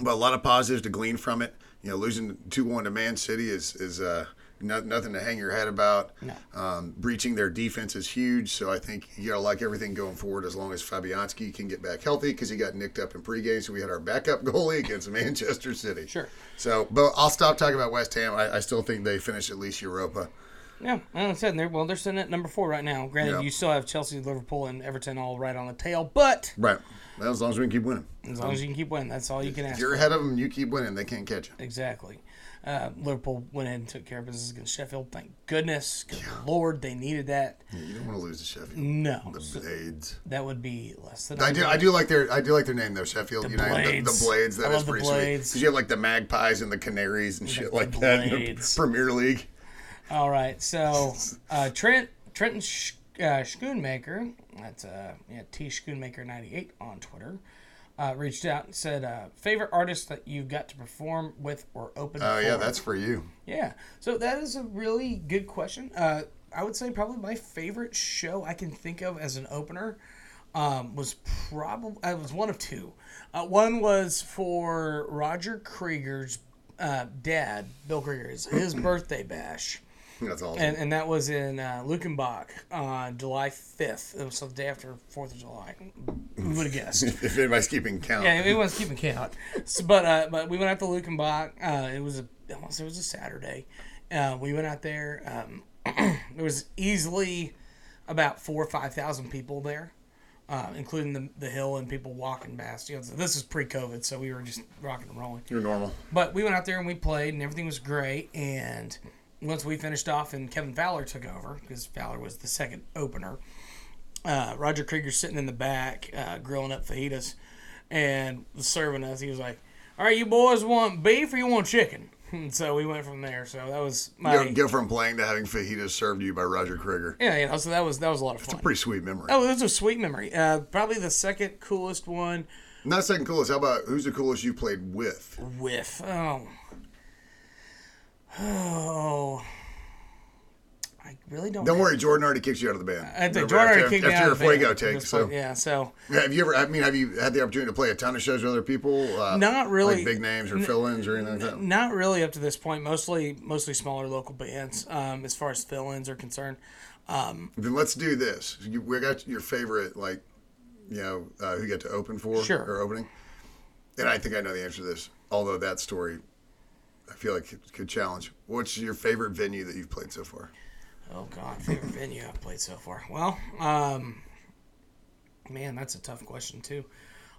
but a lot of positives to glean from it. You know, losing two one to Man City is is uh, no, nothing to hang your head about.
No.
Um, breaching their defense is huge. So I think you gotta like everything going forward as long as Fabianski can get back healthy because he got nicked up in pregame. So we had our backup goalie against Manchester City.
Sure.
So, but I'll stop talking about West Ham. I, I still think they finish at least Europa.
Yeah, like I said, they're well, they're sitting at number four right now. Granted, you still have Chelsea, Liverpool, and Everton all right on the tail, but
Right. Well, as long as we can keep winning.
as long as you can keep winning, that's all you can
If
ask.
you're ahead of them, you keep winning. They can't catch you.
Exactly. Uh, Liverpool went ahead and took care of business against Sheffield. Thank goodness. Good lord, they needed that.
Yeah, you don't want to lose to Sheffield.
No,
The Blades.
that would be less than.
I do. I do like their. I do like their name though. Sheffield United. The,
Blades.
the Blades. That
I
is
the
pretty sweet.
Blades.
Because you have like the Magpies and the Canaries and shit
the
like that in the
Blades.
Premier League.
All right, so uh, Trent Trenton uh, Schoonmaker, that's uh, yeah, T Schoonmaker ninety eight on Twitter, uh, reached out and said, uh, "Favorite artist that you've got to perform with or open?"
Oh yeah, that's for you.
Yeah, so that is a really good question. Uh, I would say probably my favorite show I can think of as an opener um, was probably I was one of two. Uh, one was for Roger Creager's uh, dad, Bill Creager's his birthday bash.
That's awesome.
And, and that was in uh, Luckenbach on July 5th. It was the day after 4th of July. Who would have guessed?
if anybody's keeping count.
Yeah, was keeping count. So, but uh, but we went out to Luckenbach. Uh, it was a almost it was a Saturday. Uh, we went out there. Um, there was easily about four or five thousand people there, uh, including the, the hill and people walking past. You know, so this is pre-COVID, so we were just rocking and rolling.
You're normal.
But we went out there and we played, and everything was great. And once we finished off, and Kevin Fowler took over because Fowler was the second opener. Uh, Roger Creager's sitting in the back, uh, grilling up fajitas, and serving us. He was like, "All right, you boys want beef or you want chicken?" And so we went from there. So that was my
Go, go from playing to having fajitas served to you by Roger Krieger.
yeah, you know. So that was that was a lot of fun.
It's a pretty sweet memory.
Oh, it was a sweet memory. Uh, probably the second coolest one
Not second coolest. How about who's the coolest you played with?
with oh oh I really don't.
Don't worry, Jordan already kicks you out of the band.
I think Jordan already
after,
kicked me
after
out
your
of the band
Fuego take. So,
point. yeah. So
have you ever? I mean, have you had the opportunity to play a ton of shows with other people? Uh,
Not really.
Like big names or fill-ins or anything like that.
not really up to this point. Mostly, mostly smaller local bands. Um, as far as fill-ins are concerned.
Then let's do this. You, we got your favorite, like, you know, uh, who you got to open for
Sure.
or opening. And I think I know the answer to this. Although that story, I feel like it could challenge. What's your favorite venue that you've played so far?
Oh God, favorite venue I've played so far. Well, um, man, that's a tough question too,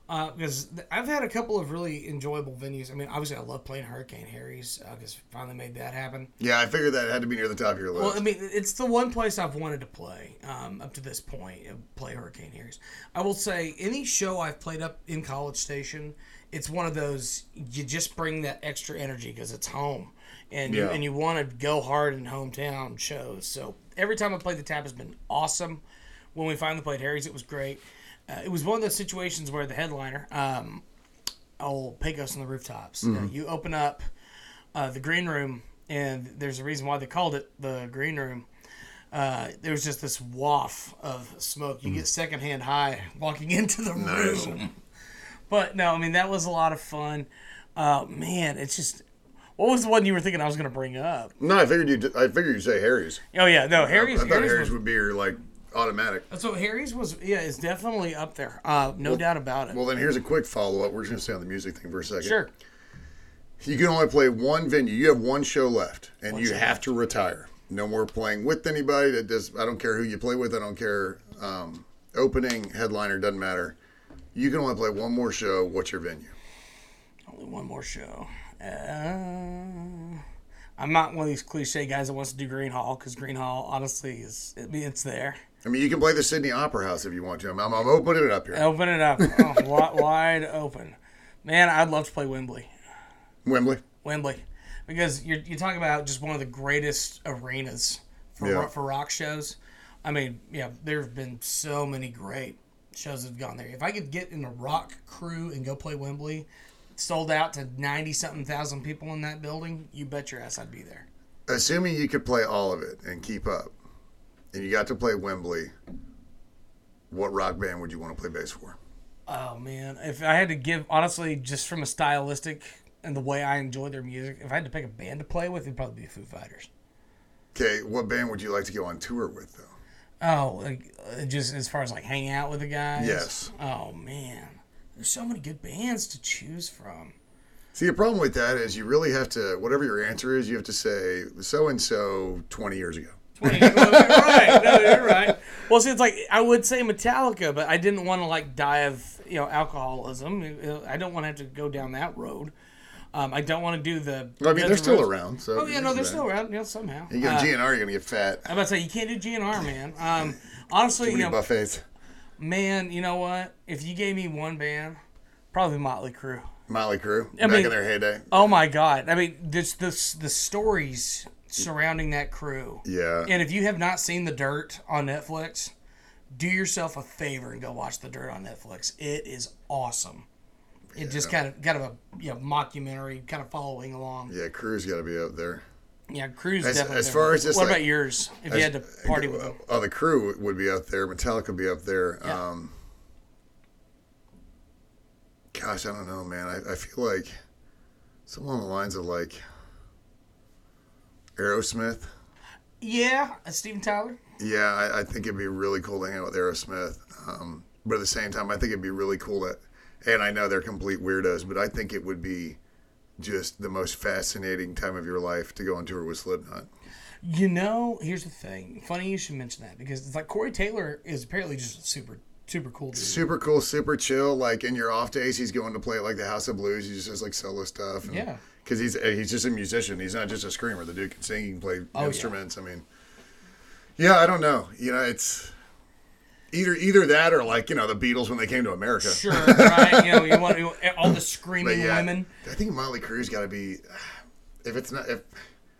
uh, because th- I've had a couple of really enjoyable venues. I mean, obviously, I love playing Hurricane Harry's because finally made that happen.
Yeah, I figured that had to be near the top of your list.
Well, I mean, it's the one place I've wanted to play um, up to this point. uh, Play Hurricane Harry's. I will say, any show I've played up in College Station, it's one of those you just bring that extra energy because it's home, and you, and you want to go hard in hometown shows. So every time I played the Tap has been awesome. When we finally played Harry's, it was great. Uh, it was one of those situations where the headliner, um, old Pecos on the rooftops, uh, you open up uh, the green room, and there's a reason why they called it the green room. Uh, there was just this waft of smoke. You get secondhand high walking into the
Nice.
room. But no, I mean that was a lot of fun. Uh, man, it's just. What was the one you were thinking I was going to bring up?
no, I figured you. I figured you'd say Harry's.
Oh yeah, no, Harry's.
I thought
Harry's,
Harry's
was,
would be your like automatic.
so Harry's was yeah, it's definitely up there. Uh, no doubt about it.
Well, then here's a quick follow up. We're just gonna stay on the music thing for a second.
sure.
You can only play one venue. You have one show left, and you have to retire. No more playing with anybody. That does. I don't care who you play with. I don't care. Um, opening headliner doesn't matter. You can only play one more show. What's your venue?
Only one more show. Uh, I'm not one of these cliche guys that wants to do Gruene Hall because Gruene Hall, honestly, is I mean, it's there.
I mean, you can play the Sydney Opera House if you want to. I'm, I'm, I'm opening it up here.
Open it up, oh, wi- wide open. Man, I'd love to play Wembley.
Wembley.
Wembley, because you're you're talking about just one of the greatest arenas for
Yeah.
for rock shows. I mean, yeah, there have been so many great shows have gone there. If I could get in a rock crew and go play Wembley, sold out to ninety something thousand people in that building, you bet your ass I'd be there.
Assuming you could play all of it and keep up, and you got to play Wembley, what rock band would you want to play bass for?
Oh man, if I had to give honestly, just from a stylistic and the way I enjoy their music, if I had to pick a band to play with, it'd probably be Foo Fighters.
Okay, what band would you like to go on tour with, though?
Oh, like, uh, just as far as like hanging out with the guys.
Yes.
Oh man, there's so many good bands to choose from.
See, the problem with that is you really have to, whatever your answer is, you have to say so and so 20 years ago.
20, right? No, you're right. Well, see, it's like I would say Metallica, but I didn't want to like die of you know alcoholism. I don't want to have to go down that road. Um, I don't want to do the.
Well, I mean,
Guns
they're still around. So
Oh yeah, no, they're still around. You know, somehow.
You get
Uh,
GNR, you're going to get fat.
I'm about to say you can't do GNR, man. Um, honestly, you know,
buffets.
man, you know what? If you gave me one band, probably Motley Crue.
Motley Crue,
I
back
mean-
in their heyday.
Oh my God! I mean, this this the stories surrounding that crew.
Yeah.
And if you have not seen The Dirt on Netflix, do yourself a favor and go watch The Dirt on Netflix. It is awesome. It just kind of kind of a you know, mockumentary, kind of following along.
Yeah, Crew's got to be up there.
Yeah, Cruise
As-
definitely.
as far as just
what
like-
about yours? If you had to party with them,
Oh, the Crew would be up there. Metallica would be up there.
Yeah.
Um, gosh, I don't know, man. I, I feel like something along the lines of like Aerosmith.
yeah, uh, Steven Tyler.
Yeah, I, I think it'd be really cool to hang out with Aerosmith. Um, but at the same time, I think it'd be really cool to, and I know they're complete weirdos, but I think it would be just the most fascinating time of your life to go on tour with Slipknot.
You know, here's the thing. Funny you should mention that because it's like Corey Taylor is apparently just super super cool dude.
Super cool, super chill. Like in your off days, he's going to play at like the House of Blues. He just does like solo stuff. and-
Yeah.
Because he's eh, he's just a musician. He's not just a screamer. The dude can sing. He can play
Oh, yeah.
instruments. I mean, yeah, I don't know. You know, it's either either that or like you know the Beatles when they came to America.
Sure, right? You know, you want, you want all the screaming
yeah,
women.
I think Motley Crue's got to be. If it's not, if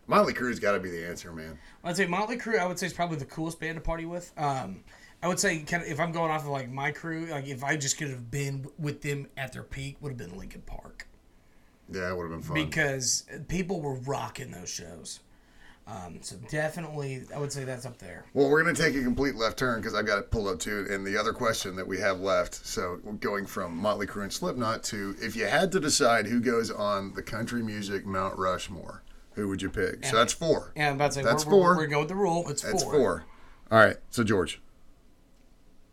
Motley Crue's got to be the answer, man.
I'd say Motley Crue. I would say is probably the coolest band to party with. Um, I would say kind of if I'm going off of like my crew, like if I just could have been with them at their peak, would have been Linkin Park
Yeah, it would have been fun.
because people were rocking those shows. Um, so definitely, I would say that's up there.
Well, we're going to take a complete left turn because I've got it pulled up too. And the other question that we have left, so going from Motley Crue and Slipknot to if you had to decide who goes on the country music Mount Rushmore, who would you pick? So that's four.
Yeah, I'm about to say
That's
we're,
4
We're, we're going with the rule. It's
That's
four.
four. All right. So George,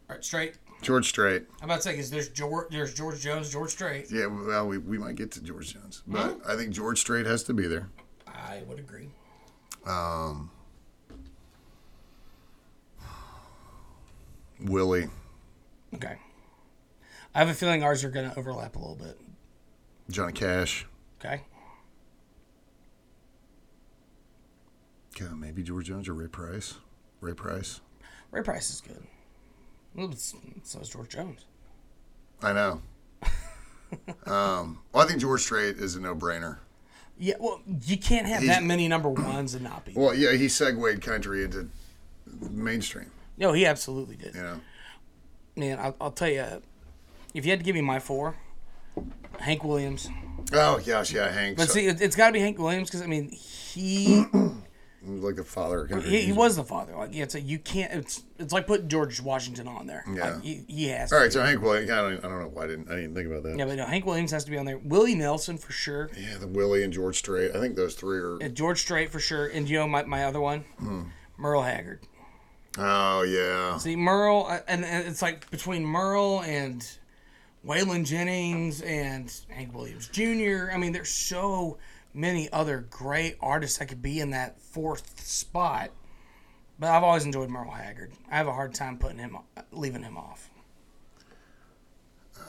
All right, straight.
George Strait.
I'm about to say because there's George, there's George Jones, George Strait.
Yeah. Well, we, we might get to George Jones, but
Hmm?
I think George Strait has to be there.
I would agree.
Willie.
Okay. I have a feeling ours are going to overlap a little bit.
Johnny Cash.
Okay.
God, maybe George Jones or Ray Price. Ray Price.
Ray Price is good. Well, so is George Jones.
I know. um, well, I think George Strait is a no-brainer.
Yeah, well, you can't have that many number ones and not be.
Well, yeah, he segued country into mainstream.
No, he absolutely did.
You know,
Man, I'll, I'll tell you, if you had to give me my four, Hank Williams.
oh gosh, yeah, Hank.
But
so-
see, it's got to be Hank Williams because I mean, he
like the father.
He, he was the father. Like, yeah, it's a, you can't. It's it's like putting George Washington on there.
Yeah.
Like, he, he has.
All right, so Hank Williams. I don't, I don't know why I didn't. I didn't think about that.
Yeah, but no, Hank Williams has to be on there. Willie Nelson for sure.
Yeah, the Willie and George Strait. I think those three are.
George Strait for sure. And you know my, my other one,
Hmm.
Merle Haggard.
Oh yeah.
See Merle, uh, and, and it's like between Merle and Waylon Jennings and Hank Williams Jr. I mean, they're so many other great artists that could be in that fourth spot. But I've always enjoyed Merle Haggard. I have a hard time putting him, leaving him off.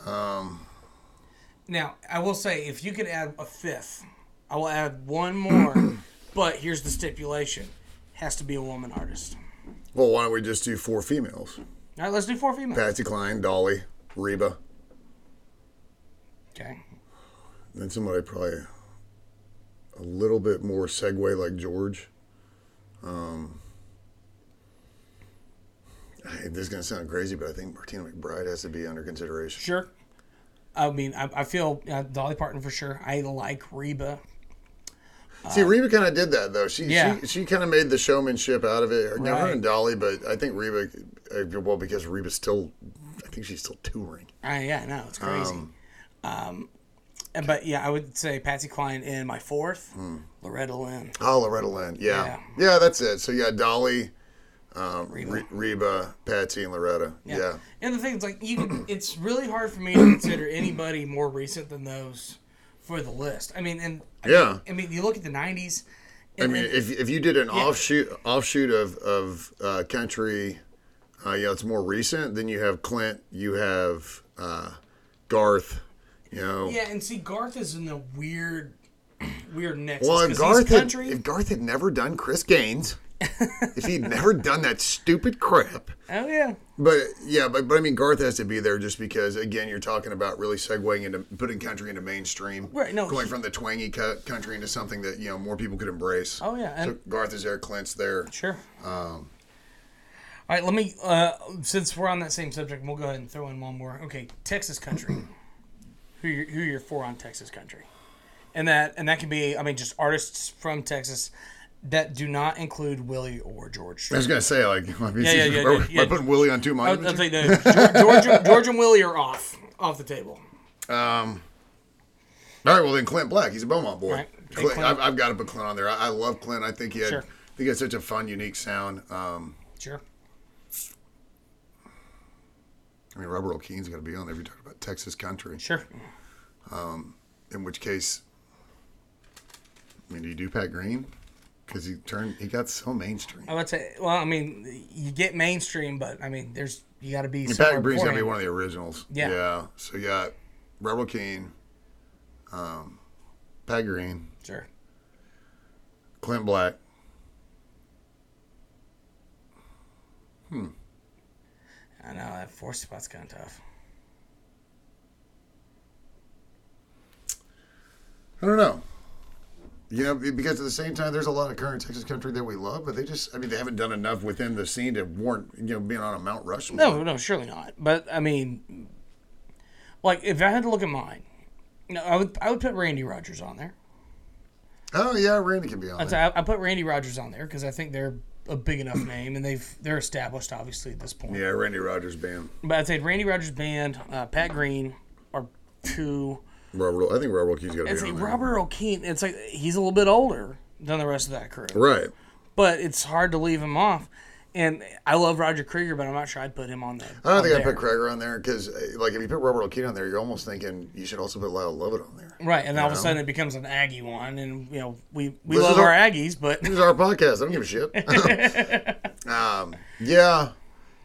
Um. Now I will say, if you could add a fifth, I will add one more. but here's the stipulation: has to be a woman artist.
Well, why don't we just do four females?
All right, let's do four females.
Patsy Cline, Dolly, Reba,
Okay.
then somebody probably a little bit more segue like George. Um, this is gonna sound crazy, but I think Martina McBride has to be under consideration.
Sure. I mean, I, I feel uh, Dolly Parton for sure. I like Reba.
See, Reba kind of did that though. She
Yeah.
she, she kind of made the showmanship out of it. Now her and Dolly, but I think Reba, uh, well, because Reba's still, I think she's still touring.
I, yeah, no, it's crazy. Um, and- but yeah, I would say Patsy Cline in my fourth, Loretta Lynn.
Oh, Loretta Lynn, yeah,
Yeah.
yeah, that's it. So you got Dolly, um, Reba. Reba, Patsy, and Loretta. Yeah.
And the thing is, like, you, can- it's really hard for me to consider anybody more recent than those for the list. I mean, and I
Yeah.
mean, I mean, you look at the '90s.
I mean, if, if you did an offshoot offshoot of of uh, country, uh, know, it's more recent. Then you have Clint, you have uh, Garth. You know,
yeah, and see, Garth is in a weird, weird nexus
well, if Garth had,
country.
if Garth had never done Chris Gaines, if he'd never done that stupid crap.
oh yeah,
But yeah, but, but I mean, Garth has to be there just because, again, you're talking about really segueing into putting country into mainstream,
Right, no,
going
he-
from the twangy country into something that you know more people could embrace.
Oh, yeah,
so Garth is there, Clint's there.
Sure. All right, let me. Uh, since we're on that same subject, we'll go ahead and throw in one more. Okay, Texas country. Who you who you're for on Texas country? And that and that can be. I mean, just artists from Texas that do not include Willie or George.
I was gonna say, like,
Yeah, yeah, yeah, yeah, yeah.
putting Willie on two.
I'll no, George, George, George and Willie are off off the table. Um.
All right, well then Clint Black, he's a Beaumont boy.
Right.
Clint,
Clint.
I've, I've got to put Clint on there. I, I love Clint. I think he had,
Sure.
I think he had such a fun, unique sound. Um,
Sure.
I mean, Robert Earl Keen's got to be on there if you're talking about Texas country.
Sure.
In which case, I mean, do you do Pat Green? Because he turned, he got so mainstream.
I would say. Well, I mean, you get mainstream, but I mean, there's you got to be.
And Pat Green's gonna be one of the originals.
Yeah.
Yeah. So you got Rebel King, um, Pat Green,
Sure.
Clint Black.
I know that four spot's kind of tough.
I don't know. You know, because at the same time, there's a lot of current Texas country that we love, but they just, I mean, they haven't done enough within the scene to warrant, you know, being on a Mount Rushmore.
No, no, surely not. But I mean, like if I had to look at mine, you know, I would I would put Randy Rogers on there.
Oh yeah, Randy can be on.
I'd
there.
say I, I put Randy Rogers on there because I think they're a big enough name and they've they're established obviously at this point.
Yeah, Randy Rogers band.
But I'd say Randy Rogers band, uh, Pat Green are two.
Robert, I think Robert Key's got to be on there.
Robert Earl Keen. It's like he's a little bit older than the rest of that crew,
Right.
but it's hard to leave him off. And I love Roger Creager, but I'm not sure I'd put him on there.
I don't think I'd put Krieger on there because, like, if you put Robert Earl Keen on there, you're almost thinking you should also put Lyle Lovett on there.
Right, and all of a sudden it becomes an Aggie one, and you know we we
This
love
our-
our Aggies, but
This is our podcast. I don't give a shit. um, yeah.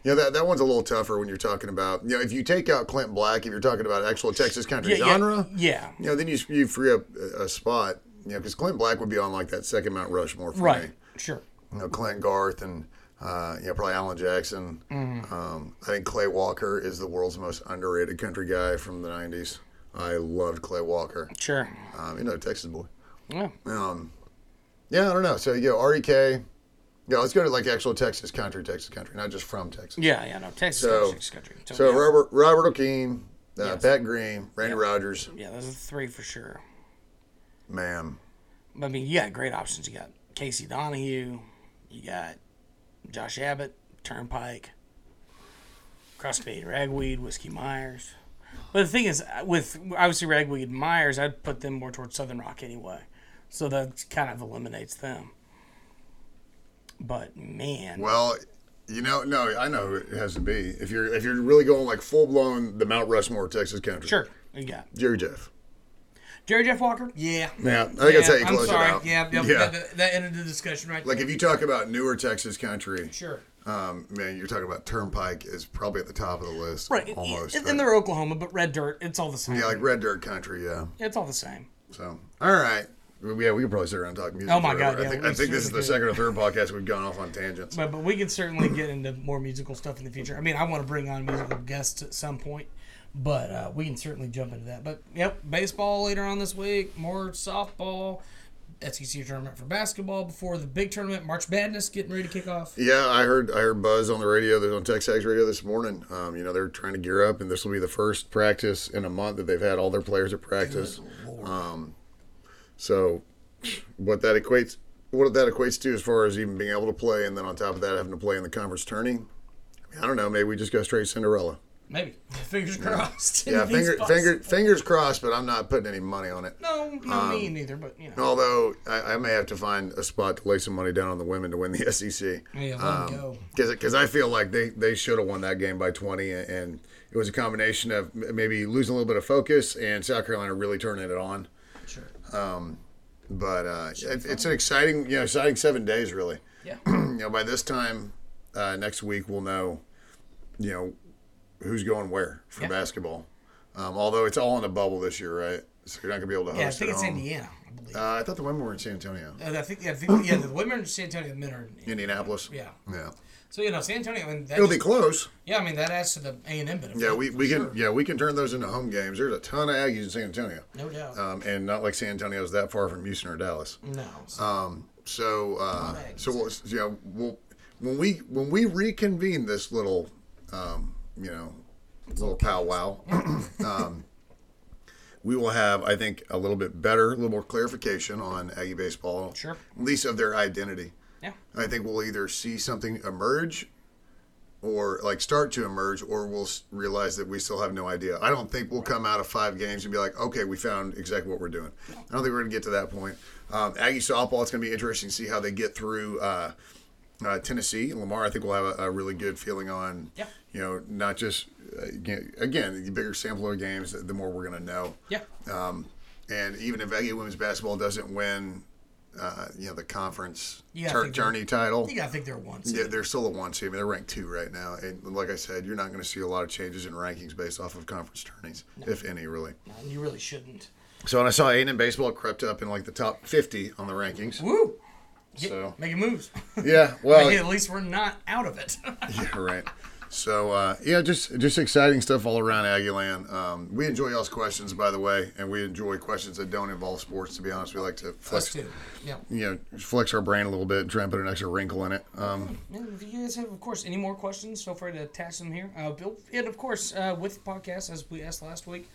Yeah, that, that one's a little tougher when you're talking about, you know, if you take out Clint Black, if you're talking about actual Texas country
yeah, yeah,
genre,
yeah,
you know, then you, you free up a, a spot, you know, because Clint Black would be on like that second Mount Rushmore for
right,
me.
sure.
You know, Clint Garth and, uh, you know, probably Alan Jackson.
Mm-hmm.
Um, I think Clay Walker is the world's most underrated country guy from the 90s. I loved Clay Walker.
Sure.
Um, you know, Texas boy.
Yeah.
Um, yeah, I don't know. So you go REK. Yeah, let's go to like actual Texas country, Texas country, not just from Texas.
Yeah, yeah, no. Texas
So-
Texas country. So,
So
yeah.
Robert Robert Earl Keen, uh,
Yes.
Pat Green, Randy Rogers,
yeah, those are three for sure.
man.
I mean, you got great options. You got Casey Donahew, you got Josh Abbott, Turnpike, Cross Canadian Ragweed, Whiskey Myers. But the thing is, with obviously Ragweed and Myers, I'd put them more towards Southern Rock anyway. So that kind of eliminates them. But man,
Well, you know, no, I know it has to be. If you're if you're really going like full blown the Mount Rushmore Texas country,
sure, Yeah.
Jerry Jeff.
Jerry Jeff Walker. Yeah,
Yeah, I think that's how you
I'm
close
sorry.
it out.
Yeah, yeah,
yeah.
That, that ended the discussion right
Like
there.
if you talk about newer Texas country,
sure.
um, man, you're talking about Turnpike is probably at the top of the list,
Right,
Almost,
and,
but-
and they're Oklahoma, but red dirt, it's all the same.
yeah, like red dirt country, yeah.
it's all the same.
So, all right. Yeah, we could probably sit around and talk music.
Oh my
forever.
God, yeah,
I think, I think this is the second or third podcast we've gone off on tangents.
But, but we can certainly get into more musical stuff in the future. I mean, I want to bring on musical guests at some point, but uh, we can certainly jump into that. But yep, baseball later on this week, more softball, SEC tournament for basketball before the big tournament, March Madness getting ready to kick off.
Yeah, I heard I heard buzz on the radio. They're on Texas radio this morning. Um, you know, they're trying to gear up, and this will be the first practice in a month that they've had all their players at practice. Um, so, what that equates what that equates to as far as even being able to play, and then on top of that, having to play in the conference tourney. I, mean, I don't know. Maybe we just go straight Cinderella.
Maybe fingers crossed.
Yeah, finger, finger, fingers crossed, but I'm not putting any money on it.
No, no,
Um,
me neither. But you know,
Although I, I may have to find a spot to lay some money down on the women to win the SEC.
yeah, let
um,
go.
Because I feel like they, they should have won that game by 20, and it was a combination of maybe losing a little bit of focus and South Carolina really turning it on.
Sure.
Um, but uh, it, it's an exciting, you know, exciting seven days really.
Yeah.
You know, by this time uh, next week we'll know, you know, who's going where for
Yeah.
basketball. Um, although it's all in a bubble this year, right? So you're not gonna be able to host
Yeah, I think it's
home.
Indiana. I believe.
Uh, I thought the women were in San Antonio,
And I think yeah, I think yeah, the women are in San Antonio, the men are in
Indianapolis.
Yeah.
Yeah.
So you know, San Antonio. I mean, that
It'll be close.
Yeah, I mean that adds to the A and M benefit.
Yeah, we, we can
sure.
yeah we can turn those into home games. There's a ton of Aggies in San Antonio,
no doubt.
um, and not like San Antonio's that far from Houston or Dallas.
no, so-
Um, so uh, so we'll, know we'll, when we when we reconvene this little um, you know a little powwow, um, we will have I think a little bit better, a little more clarification on Aggie baseball,
Sure.
at least of their identity.
yeah,
I think we'll either see something emerge or like start to emerge, or we'll realize that we still have no idea. I don't think we'll come out of five games and be like, okay, we found exactly what we're doing. I don't think we're going to get to that point. Um, Aggie softball, it's going to be interesting to see how they get through uh, uh, Tennessee. Lamar, I think we'll have a, a really good feeling on,
Yeah.
you know, not just, uh, again, the bigger sample of games, the more we're going to know.
yeah,
And even if Aggie women's basketball doesn't win, uh, you know, the conference tur- tourney title,
you gotta think they're one. seed.
yeah, they're still a one seed. I mean, they're ranked two right now, and like I said, you're not going to see a lot of changes in rankings based off of conference tourneys, if any, really.
No, you really shouldn't.
So, when I saw A&M baseball crept up in like the top 50 on the rankings.
Woo! Get,
So,
making moves.
yeah, well,
at least we're not out of it.
yeah, right. So, uh, yeah, just just exciting stuff all around Aggieland. Um, we enjoy y'all's questions, by the way, and we enjoy questions that don't involve sports. To be honest, we like to flex,
too. Yeah.
you know, flex our brain a little bit, try and put an extra wrinkle in it. Um,
Yeah, if you guys have, of course, any more questions, feel free to attach them here. Uh, Bill, and of course, uh, with the podcast, as we asked last week,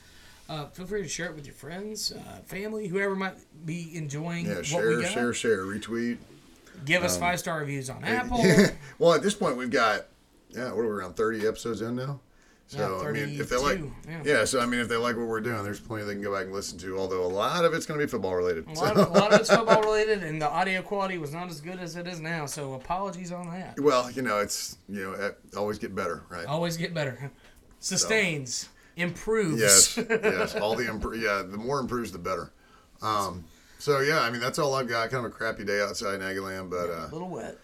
Uh, feel free to share it with your friends, uh, family, whoever might be enjoying
Yeah,
what we
share, share, share, retweet.
Give
Um,
us five star reviews on Apple.
well, at this point, we've got yeah, what are we around thirty episodes in now? So
Yeah,
I mean, if they like, yeah.
yeah.
so I mean, if they like what we're doing, there's plenty they can go back and listen to. Although a lot of it's going to be football related.
A lot, of, a lot of it's football related, and the audio quality was not as good as it is now. So apologies on that.
well, you know, it's you know, always get better, right?
Always get better. Sustains, improves.
Yes, yes. All the impro- yeah, the more improves, the better. Um, so yeah, I mean, that's all I've got. Kind of a crappy day outside Aggieland, but uh,
a little wet.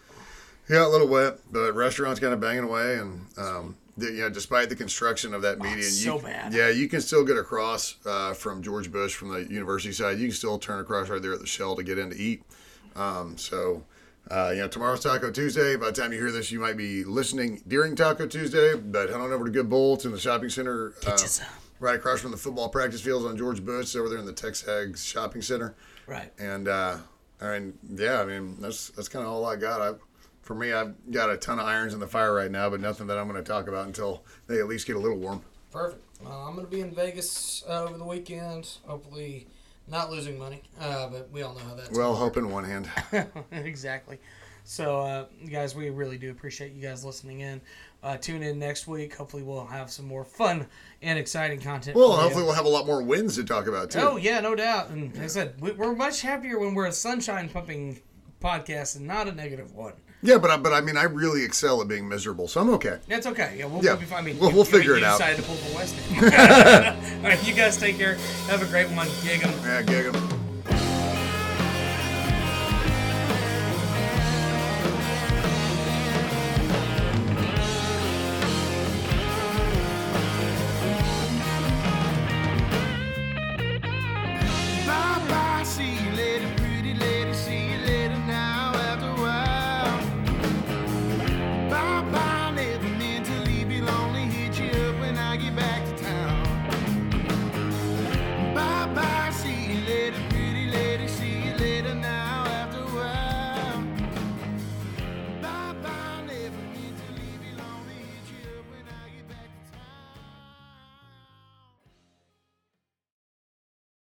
Yeah, a little wet, but restaurants kind of banging away, and um, the, you know, despite the construction of that median,
so
you,
bad.
Yeah, you can still get across uh, from George Bush from the university side. You can still turn across right there at the Shell to get in to eat. Um, so, uh, you know, tomorrow's Taco Tuesday. By the time you hear this, you might be listening during Taco Tuesday. But head on over to Good Bull. It's in the shopping center, uh. Right across from the football practice fields on George Bush. Over there in the Texags shopping center.
Right.
And uh, I mean, yeah, I mean that's that's kind of all I got. I, for me, I've got a ton of irons in the fire right now, but nothing that I'm going to talk about until they at least get a little warm.
Perfect. Well, I'm going to be in Vegas uh, over the weekend. Hopefully, not losing money, uh, but we all know how that's.
Well, hope in one hand.
exactly. So, uh, guys, we really do appreciate you guys listening in. Uh, tune in next week. Hopefully, we'll have some more fun and exciting content.
Well, hopefully we'll have a lot more wins to talk about too.
Oh yeah, no doubt. And like I said, we- we're much happier when we're a sunshine pumping podcast and not a negative one.
Yeah, but I, but I mean, I really excel at being miserable, so I'm okay.
That's okay. Yeah, we'll,
Yeah,
we'll be fine. I mean,
we'll-
you-
we'll
you-
figure
you
it out.
decided to pull the West All right, you guys take care. Have a great one. Gig 'em.
Yeah, gig 'em.